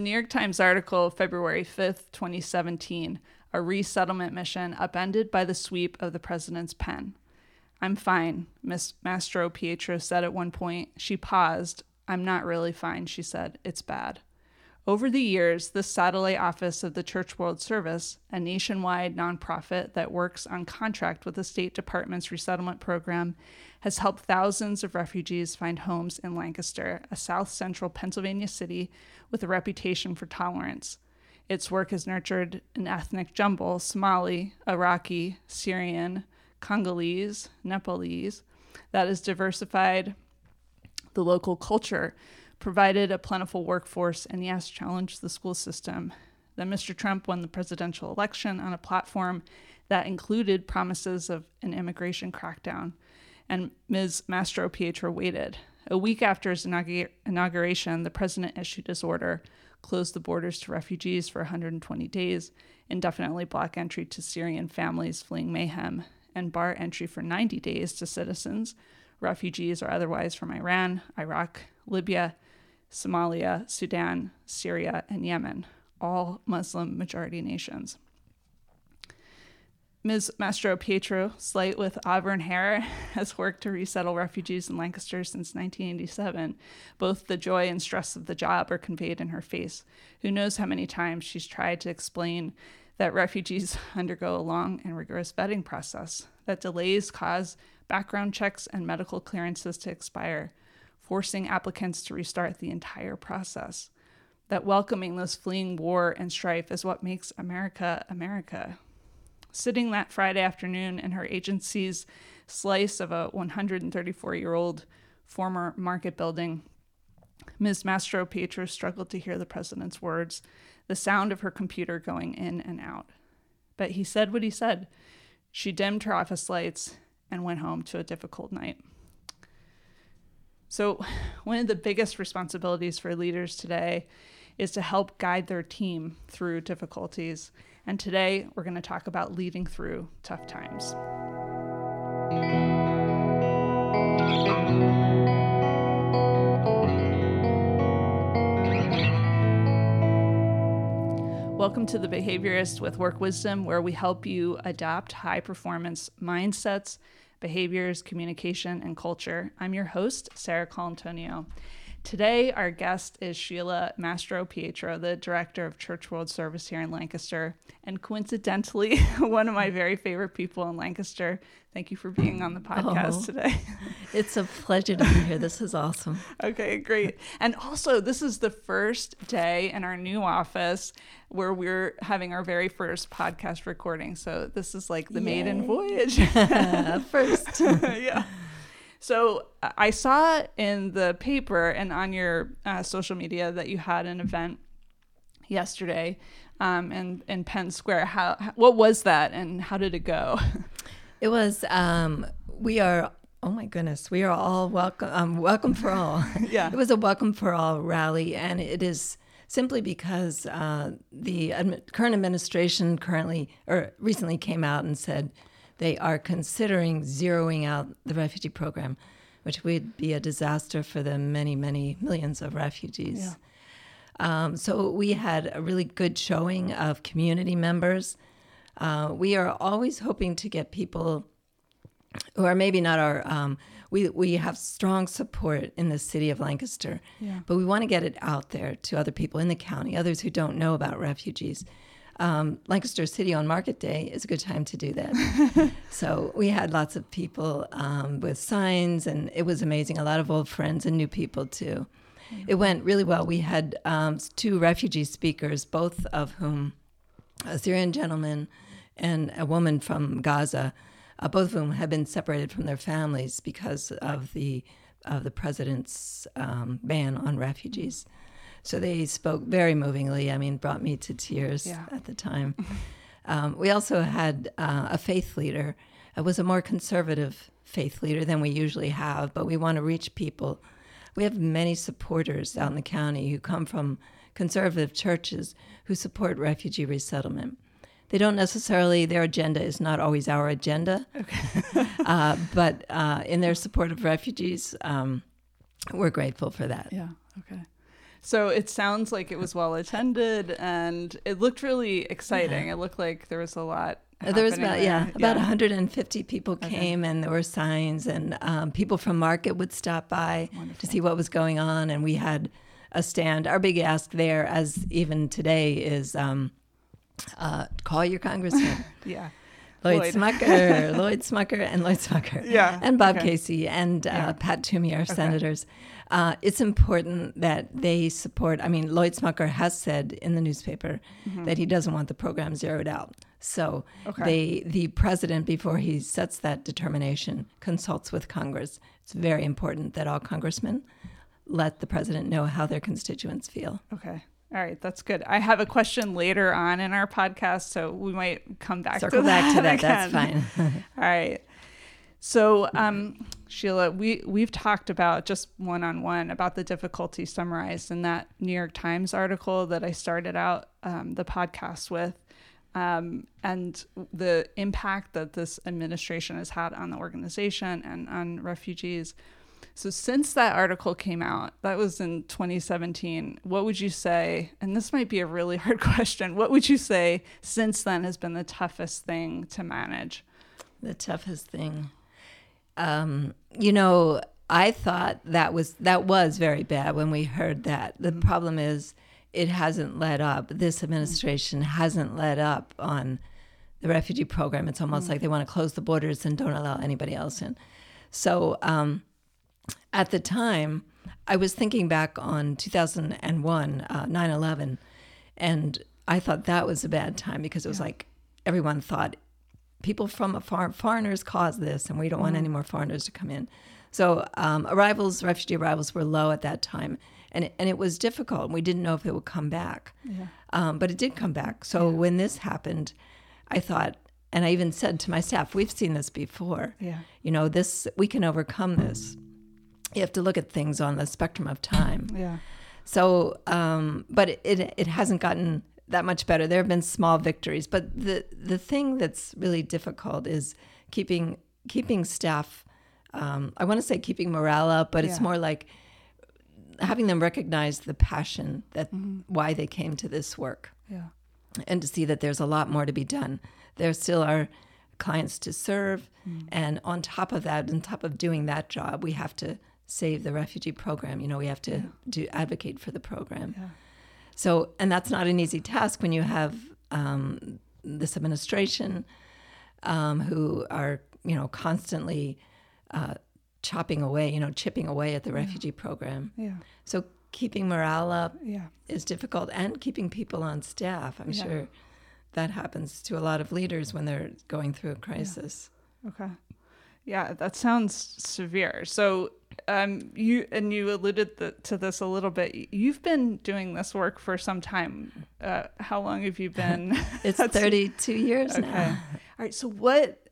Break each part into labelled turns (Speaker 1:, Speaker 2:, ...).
Speaker 1: New York Times article, February 5th, 2017, a resettlement mission upended by the sweep of the president's pen. I'm fine, Miss Mastropietro said at one point. She paused. I'm not really fine, she said. It's bad. Over the years, the satellite office of the Church World Service, a nationwide nonprofit that works on contract with the State Department's resettlement program, has helped thousands of refugees find homes in Lancaster, a south central Pennsylvania city with a reputation for tolerance. Its work has nurtured an ethnic jumble Somali, Iraqi, Syrian, Congolese, Nepalese that has diversified the local culture provided a plentiful workforce, and yes, challenged the school system. Then Mr. Trump won the presidential election on a platform that included promises of an immigration crackdown, and Ms. Mastropietro waited. A week after his inauguration, the president issued his order, closed the borders to refugees for 120 days, indefinitely block entry to Syrian families fleeing mayhem, and bar entry for 90 days to citizens, refugees or otherwise from Iran, Iraq, Libya, Somalia, Sudan, Syria, and Yemen, all Muslim majority nations. Ms. Mastropietro, slight with auburn hair, has worked to resettle refugees in Lancaster since 1987. Both the joy and stress of the job are conveyed in her face. Who knows how many times she's tried to explain that refugees undergo a long and rigorous vetting process, that delays cause background checks and medical clearances to expire, forcing applicants to restart the entire process. That welcoming those fleeing war and strife is what makes America America. Sitting that Friday afternoon in her agency's slice of a 134 year old former market building, Ms. Mastropietro struggled to hear the president's words, the sound of her computer going in and out. But he said what he said. She dimmed her office lights and went home to a difficult night. So, one of the biggest responsibilities for leaders today is to help guide their team through difficulties. And today, we're going to talk about leading through tough times. Welcome to The Behaviorist with Work Wisdom, where we help you adopt high performance mindsets behaviors, communication, and culture. I'm your host, Sarah Colantonio. Today, our guest is Sheila Mastropietro, the director of Church World Service here in Lancaster, and coincidentally, one of my very favorite people in Lancaster. Thank you for being on the oh. podcast oh, today.
Speaker 2: it's a pleasure to be here. This is awesome.
Speaker 1: okay, great. And also, this is the first day in our new office where we're having our very first podcast recording. So, this is like the Yay. maiden voyage.
Speaker 2: first.
Speaker 1: yeah. So I saw in the paper and on your uh, social media that you had an event yesterday um, in in Penn Square. How what was that and how did it go?
Speaker 2: It was. Um, we are. Oh my goodness, we are all welcome. Um, welcome for all.
Speaker 1: yeah.
Speaker 2: It was a welcome for all rally, and it is simply because uh, the current administration currently or recently came out and said they are considering zeroing out the refugee program, which would be a disaster for the many, many millions of refugees. Yeah. Um, so we had a really good showing of community members. Uh, we are always hoping to get people who are maybe not our. Um, we we have strong support in the city of Lancaster, yeah. but we want to get it out there to other people in the county, others who don't know about refugees um, Lancaster City on Market Day is a good time to do that. so we had lots of people um, with signs, and it was amazing. A lot of old friends and new people too. It went really well. We had um, two refugee speakers, both of whom, a Syrian gentleman and a woman from Gaza, uh, both of whom had been separated from their families because of the of the president's um, ban on refugees. So they spoke very movingly. I mean, brought me to tears yeah. at the time. um, we also had uh, a faith leader. It was a more conservative faith leader than we usually have, but we want to reach people. We have many supporters out in the county who come from conservative churches who support refugee resettlement. They don't necessarily, their agenda is not always our agenda, okay. uh, but uh, in their support of refugees, um, we're grateful for that.
Speaker 1: Yeah, okay. So it sounds like it was well attended and it looked really exciting. Yeah. It looked like there was a lot.
Speaker 2: There was about there. yeah, about 150 people came, okay. and there were signs, and um, people from market would stop by Wonderful. to see what was going on, and we had a stand. Our big ask there, as even today, is um, uh, call your congressman.
Speaker 1: yeah.
Speaker 2: Lloyd, Lloyd. Smucker, Lloyd Smucker, and Lloyd Smucker,
Speaker 1: yeah,
Speaker 2: and Bob okay. Casey and uh, yeah. Pat Toomey, our okay. senators. Uh, it's important that they support. I mean, Lloyd Smucker has said in the newspaper mm-hmm. that he doesn't want the program zeroed out. So okay. they, the president, before he sets that determination, consults with Congress. It's very important that all congressmen let the president know how their constituents feel.
Speaker 1: Okay. All right, that's good. I have a question later on in our podcast, so we might come back
Speaker 2: Circle
Speaker 1: to that.
Speaker 2: Circle back to that. Again. That's fine.
Speaker 1: All right. So, um, Sheila, we we've talked about just one on one about the difficulty summarized in that New York Times article that I started out um, the podcast with, um, and the impact that this administration has had on the organization and on refugees. So, since that article came out, that was in 2017, what would you say? And this might be a really hard question. What would you say since then has been the toughest thing to manage?
Speaker 2: The toughest thing. Um, you know, I thought that was that was very bad when we heard that. The mm-hmm. problem is it hasn't let up. This administration mm-hmm. hasn't let up on the refugee program. It's almost mm-hmm. like they want to close the borders and don't allow anybody else in. So um, at the time, I was thinking back on 2001, uh, 9 11, and I thought that was a bad time because it was yeah. like everyone thought people from afar, foreigners caused this, and we don't mm want any more foreigners to come in. So um, arrivals, refugee arrivals were low at that time, and it, and it was difficult. We didn't know if it would come back, yeah. um, but it did come back. So yeah. when this happened, I thought, and I even said to my staff, "We've seen this before.
Speaker 1: Yeah.
Speaker 2: You know, this we can overcome this." You have to look at things on the spectrum of time.
Speaker 1: Yeah.
Speaker 2: So, um, but it, it, it hasn't gotten that much better. There have been small victories, but the the thing that's really difficult is keeping keeping staff. Um, I want to say keeping morale up, but yeah. it's more like having them recognize the passion that mm-hmm. why they came to this work.
Speaker 1: Yeah.
Speaker 2: And to see that there's a lot more to be done. There still are clients to serve, mm. and on top of that, on top of doing that job, we have to save the refugee program. You know, we have to yeah. do advocate for the program.
Speaker 1: Yeah.
Speaker 2: So, and that's not an easy task when you have um, this administration um, who are, you know, constantly uh, chopping away, you know, chipping away at the refugee
Speaker 1: yeah.
Speaker 2: program.
Speaker 1: Yeah.
Speaker 2: So keeping morale up
Speaker 1: yeah.
Speaker 2: is difficult, and keeping people on staff. I'm sure that happens to a lot of leaders when they're going through a crisis.
Speaker 1: Okay. Yeah, that sounds severe. So, um, you and you alluded the, to this a little bit. You've been doing this work for some time. Uh, how long have you been?
Speaker 2: it's 32 years okay. now.
Speaker 1: All right. So, what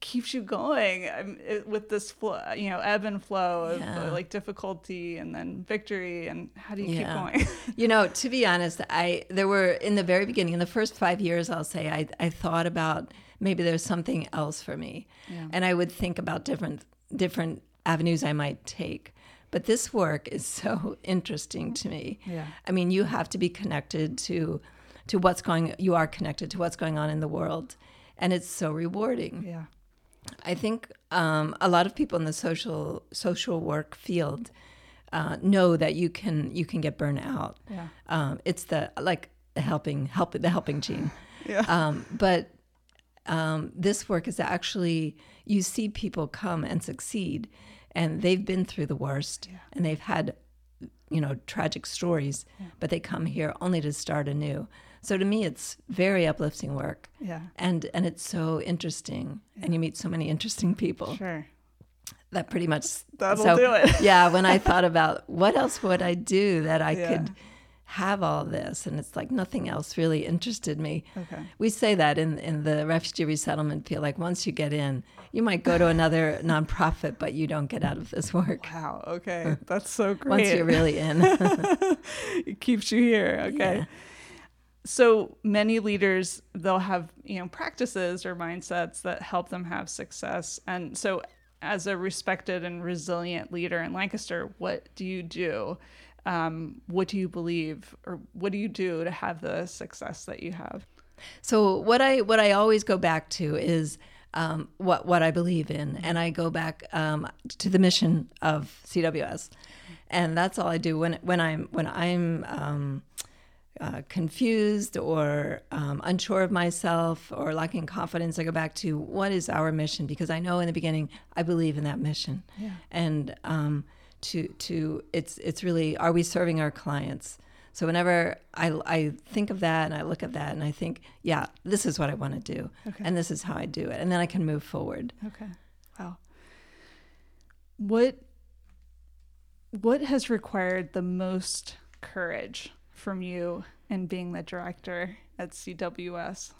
Speaker 1: keeps you going um, it, with this flow, you know, ebb and flow of yeah. uh, like difficulty and then victory? And how do you yeah. keep going?
Speaker 2: you know, to be honest, I there were in the very beginning, in the first five years, I'll say, I I thought about maybe there's something else for me. Yeah. And I would think about different different avenues I might take. But this work is so interesting to me.
Speaker 1: Yeah.
Speaker 2: I mean, you have to be connected to to what's going you are connected to what's going on in the world and it's so rewarding.
Speaker 1: Yeah.
Speaker 2: I think um, a lot of people in the social social work field uh, know that you can you can get burnt out.
Speaker 1: Yeah.
Speaker 2: Um, it's the like the helping help the helping gene.
Speaker 1: Yeah.
Speaker 2: Um, but um, this work is actually you see people come and succeed, and they've been through the worst,
Speaker 1: yeah.
Speaker 2: and they've had, you know, tragic stories, yeah. but they come here only to start anew. So to me, it's very uplifting work.
Speaker 1: Yeah.
Speaker 2: And and it's so interesting, yeah. and you meet so many interesting people.
Speaker 1: Sure.
Speaker 2: That pretty much
Speaker 1: that'll so, do it.
Speaker 2: yeah. When I thought about what else would I do that I could have all this and it's like nothing else really interested me.
Speaker 1: Okay.
Speaker 2: we say that in, in the refugee resettlement field like once you get in you might go to another nonprofit but you don't get out of this work.
Speaker 1: Wow. Okay. That's so great
Speaker 2: once you're really in.
Speaker 1: It keeps you here. Okay. Yeah. so many leaders they'll have you know practices or mindsets that help them have success. And so as a respected and resilient leader in lancaster what do you do um, what do you believe or what do you do to have the success that you have?
Speaker 2: So what I what I always go back to is um, what what I believe in, and I go back um, to the mission of CWS, and that's all I do when when I'm when I'm um, uh, confused or um, unsure of myself or lacking confidence. I go back to what is our mission because I know in the beginning I believe in that mission,
Speaker 1: Yeah.
Speaker 2: and um, to to it's it's really are we serving our clients so whenever I, I think of that and I look at that and I think, yeah, this is what I want to do.
Speaker 1: Okay.
Speaker 2: And this is how I do it. And then I can move forward.
Speaker 1: Okay. Wow. What what has required the most courage from you in being the director at CWS?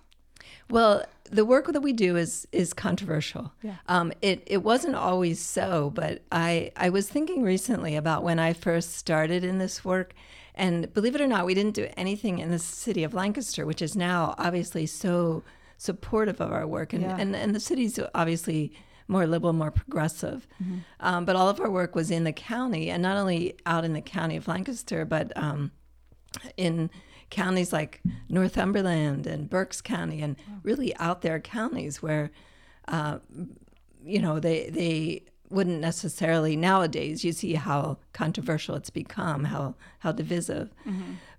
Speaker 2: Well, the work that we do is is controversial.
Speaker 1: Yeah.
Speaker 2: Um, it it wasn't always so, but I I was thinking recently about when I first started in this work, and believe it or not, we didn't do anything in the city of Lancaster, which is now obviously so supportive of our work, and
Speaker 1: Yeah.
Speaker 2: and, and the city's obviously more liberal, more progressive. Um, but all of our work was in the county, and not only out in the county of Lancaster, but um, in counties like Northumberland and Berks County, and really out there counties where, uh, you know, they they wouldn't necessarily nowadays. You see how controversial it's become, how how divisive.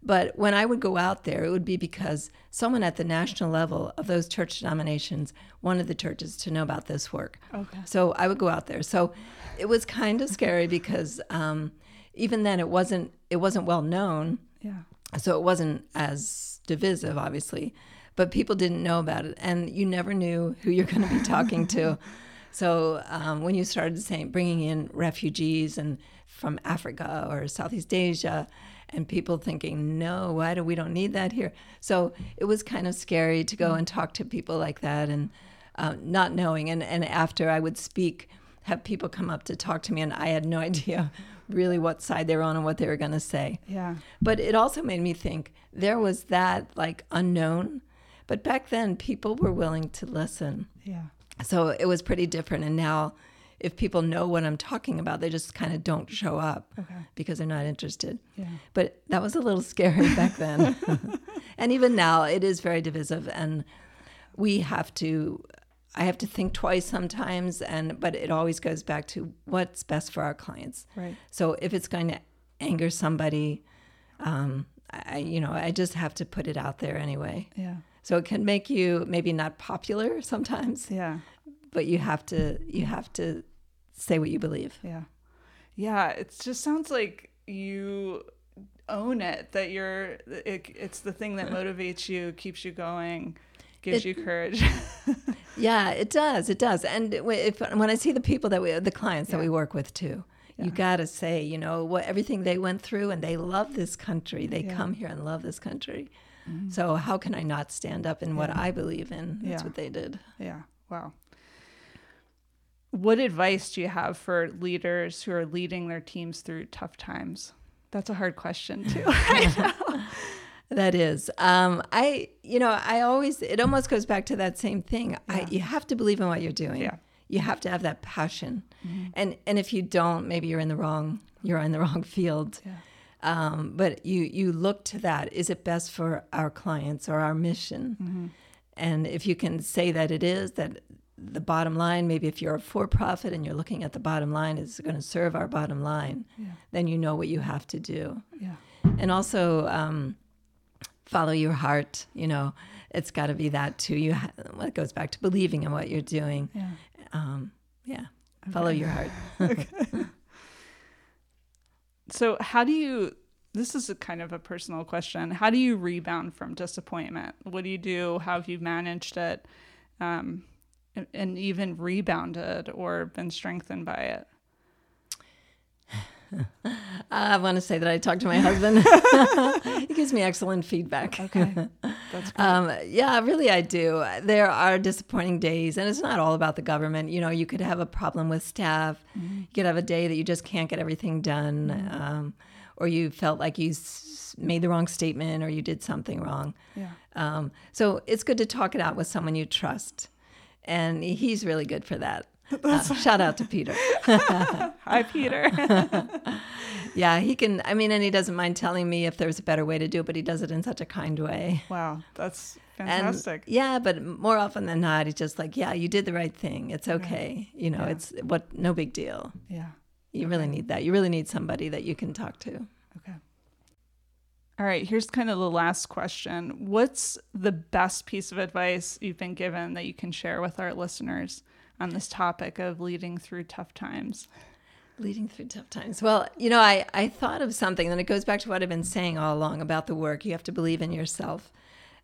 Speaker 2: But when I would go out there, it would be because someone at the national level of those church denominations wanted the churches to know about this work.
Speaker 1: Okay.
Speaker 2: So I would go out there. So it was kind of scary because um, even then it wasn't it wasn't well known
Speaker 1: Yeah.
Speaker 2: So it wasn't as divisive obviously but people didn't know about it and you never knew who you're going to be talking to. So um, when you started saying bringing in refugees and from africa or southeast asia and people thinking no why do we don't need that here? So it was kind of scary to go and talk to people like that and uh, not knowing. And, and after i would speak have people come up to talk to me and i had no idea really what side they were on and what they were going to say
Speaker 1: Yeah.
Speaker 2: but it also made me think there was that like unknown. But back then, people were willing to listen.
Speaker 1: Yeah.
Speaker 2: So it was pretty different. And now, if people know what I'm talking about, they just kind of don't show up
Speaker 1: Okay.
Speaker 2: because they're not interested.
Speaker 1: Yeah.
Speaker 2: But that was a little scary back then. and even now, it is very divisive. And we have to. I have to think twice sometimes, and but it always goes back to what's best for our clients.
Speaker 1: Right.
Speaker 2: So if it's going to anger somebody, um, I, you know, I just have to put it out there anyway.
Speaker 1: Yeah.
Speaker 2: So it can make you maybe not popular sometimes,
Speaker 1: Yeah.
Speaker 2: but you have to you have to say what you believe.
Speaker 1: Yeah. Yeah. It just sounds like you own it, that you're, it, it's the thing that motivates you, keeps you going, gives
Speaker 2: It-
Speaker 1: you courage.
Speaker 2: Yeah, it does. It does. And if when I see the people that we, the clients that we work with too,
Speaker 1: Yeah.
Speaker 2: you got to say, you know, what everything they went through, and they love this country. They
Speaker 1: Yeah. Mm-hmm.
Speaker 2: come here and love this country. So how can I not stand up in what I believe in? That's
Speaker 1: Yeah.
Speaker 2: what they did.
Speaker 1: Yeah. Wow. What advice do you have for leaders who are leading their teams through tough times? That's a hard question too.
Speaker 2: That is. Um, I, you know, I always, it almost goes back to that same thing. I, you have to believe in what you're doing.
Speaker 1: Yeah.
Speaker 2: You have to have that passion. And, and if you don't, maybe you're in the wrong, you're in the wrong field.
Speaker 1: yeah.
Speaker 2: Um, but you, you look to that. Is it best for our clients or our mission? And if you can say that it is, that the bottom line, maybe if you're a for profit and you're looking at the bottom line, is going to serve our bottom line,
Speaker 1: Yeah.
Speaker 2: then you know what you have to do
Speaker 1: Yeah.
Speaker 2: and also um, follow your heart. You know, it's got to be that too. You ha- well, it goes back to believing in what you're doing.
Speaker 1: Yeah.
Speaker 2: Um, yeah, follow your heart. okay.
Speaker 1: So, how do you? This is a kind of a personal question. How do you rebound from disappointment? What do you do? How have you managed it, um, and even rebounded or been strengthened by it?
Speaker 2: I want to say that I talked to my husband. he gives me excellent feedback.
Speaker 1: Okay, that's great.
Speaker 2: Um, yeah, really, I do. There are disappointing days, and it's not all about the government. You know, you could have a problem with staff. You could have a day that you just can't get everything done, um, or you felt like you s- made the wrong statement, or you did something wrong.
Speaker 1: yeah.
Speaker 2: Um, so it's good to talk it out with someone you trust, and he's really good for that. Uh, shout out to Peter.
Speaker 1: Hi, Peter.
Speaker 2: yeah, he can. I mean, and he doesn't mind telling me if there's a better way to do it, but he does it in such a kind way.
Speaker 1: wow, that's fantastic.
Speaker 2: And yeah, but more often than not, he's just like, "Yeah, you did the right thing. It's okay. You know,
Speaker 1: Yeah.
Speaker 2: it's what no big deal.
Speaker 1: yeah.
Speaker 2: You really need that. You really need somebody that you can talk to."
Speaker 1: Okay. All right, here's kind of the last question. What's the best piece of advice you've been given that you can share with our listeners on this topic of leading through tough times?
Speaker 2: Leading through tough times. Well, you know, I, I thought of something, and it goes back to what I've been saying all along about the work. You have to believe in yourself.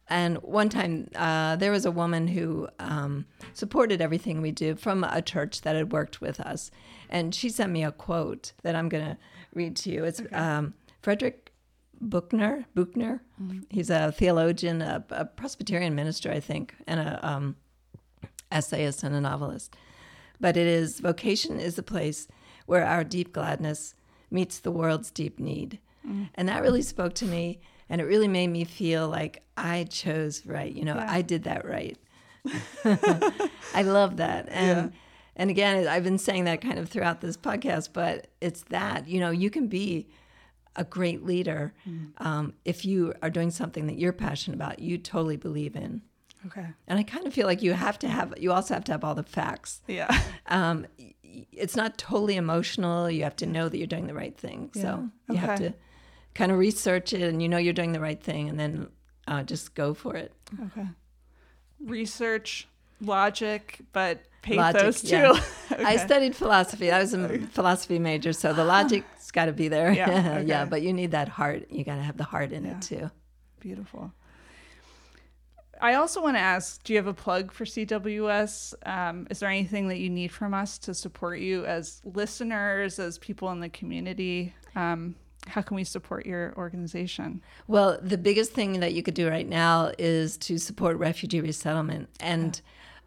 Speaker 2: And one time, uh, there was a woman who um, supported everything we do from a church that had worked with us. And she sent me a quote that I'm going to read to you. It's um, Frederick Buechner. Buechner. He's a theologian, a, a Presbyterian minister, I think, and a um, essayist and a novelist. But it is vocation is the place where our deep gladness meets the world's deep need. And that really spoke to me and it really made me feel like I chose right. You know,
Speaker 1: Yeah.
Speaker 2: I did that right. I love that. And and again, I've been saying that kind of throughout this podcast, but it's that, you know, you can be a great leader um, if you are doing something that you're passionate about, you totally believe in.
Speaker 1: Okay.
Speaker 2: And I kind of feel like you have to have, you also have to have all the facts.
Speaker 1: Yeah.
Speaker 2: Um, it's not totally emotional. You have to know that you're doing the right thing. So you have to kind of research it and you know you're doing the right thing and then uh, just go for it.
Speaker 1: Okay. Research, logic, but
Speaker 2: Logic,
Speaker 1: pathos
Speaker 2: yeah.
Speaker 1: too.
Speaker 2: I studied philosophy. I was a philosophy major, so the logic's got to be there.
Speaker 1: Yeah,
Speaker 2: yeah, but you need that heart. You got to have the heart in
Speaker 1: Yeah.
Speaker 2: it too.
Speaker 1: Beautiful. I also want to ask do you have a plug for CWS? Um, is there anything that you need from us to support you as listeners, as people in the community? Um, how can we support your organization?
Speaker 2: Well, the biggest thing that you could do right now is to support refugee resettlement, and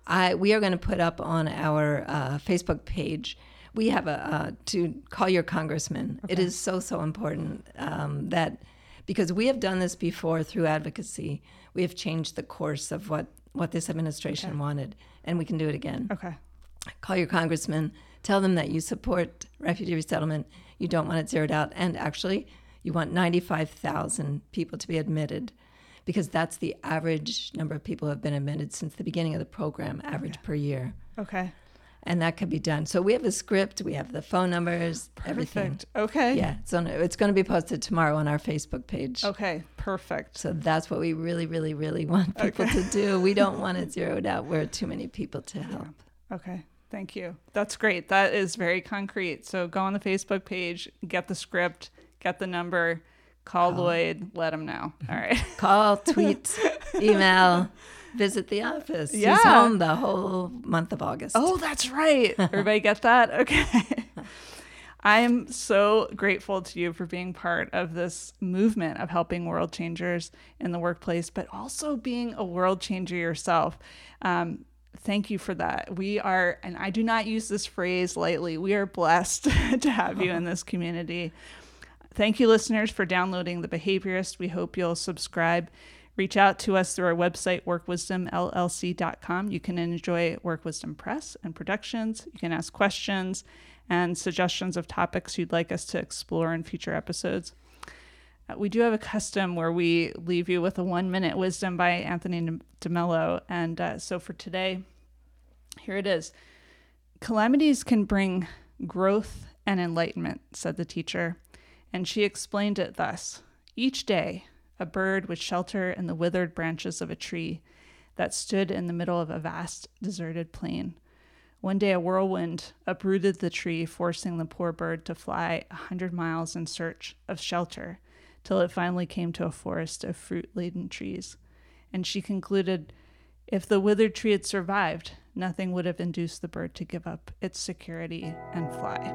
Speaker 2: I we are going to put up on our uh, Facebook page. We have a uh, to call your congressman. It is so so important um, that because we have done this before through advocacy, we have changed the course of what what this administration wanted, and we can do it again
Speaker 1: Okay.
Speaker 2: call your congressman, tell them that you support refugee resettlement, you don't want it zeroed out, and actually, you want 95,000 people to be admitted because that's the average number of people who have been admitted since the beginning of the program, average per year.
Speaker 1: Okay.
Speaker 2: And that could be done. So we have a script, we have the phone numbers, everything.
Speaker 1: Perfect. Okay.
Speaker 2: Yeah, it's, on, it's going to be posted tomorrow on our Facebook page.
Speaker 1: Okay. Perfect.
Speaker 2: So that's what we really, really, really want people to do. We don't want it zeroed out where too many people to help.
Speaker 1: Okay. Thank you. That's great. That is very concrete. So go on the Facebook page, get the script, get the number, call Lloyd, let him know. All right.
Speaker 2: Call, tweet, email, visit the office.
Speaker 1: Yeah.
Speaker 2: He's home the whole month of August.
Speaker 1: Oh, that's right. Everybody get that? Okay. I am so grateful to you for being part of this movement of helping world changers in the workplace, but also being a world changer yourself. Um, thank you for that. We are, and I do not use this phrase lightly, we are blessed to have you in this community. Thank you, listeners, for downloading The Behaviorist. We hope you'll subscribe. Reach out to us through our website, workwisdomllc.com. You can enjoy Work Wisdom Press and productions. You can ask questions and suggestions of topics you'd like us to explore in future episodes. Uh, we do have a custom where we leave you with a one minute wisdom by Anthony DeMello. And uh, so for today, here it is Calamities can bring growth and enlightenment, said the teacher. And she explained it thus Each day, a bird would shelter in the withered branches of a tree that stood in the middle of a vast deserted plain. One day, a whirlwind uprooted the tree, forcing the poor bird to fly a hundred miles in search of shelter till it finally came to a forest of fruit laden trees. And she concluded if the withered tree had survived, nothing would have induced the bird to give up its security and fly.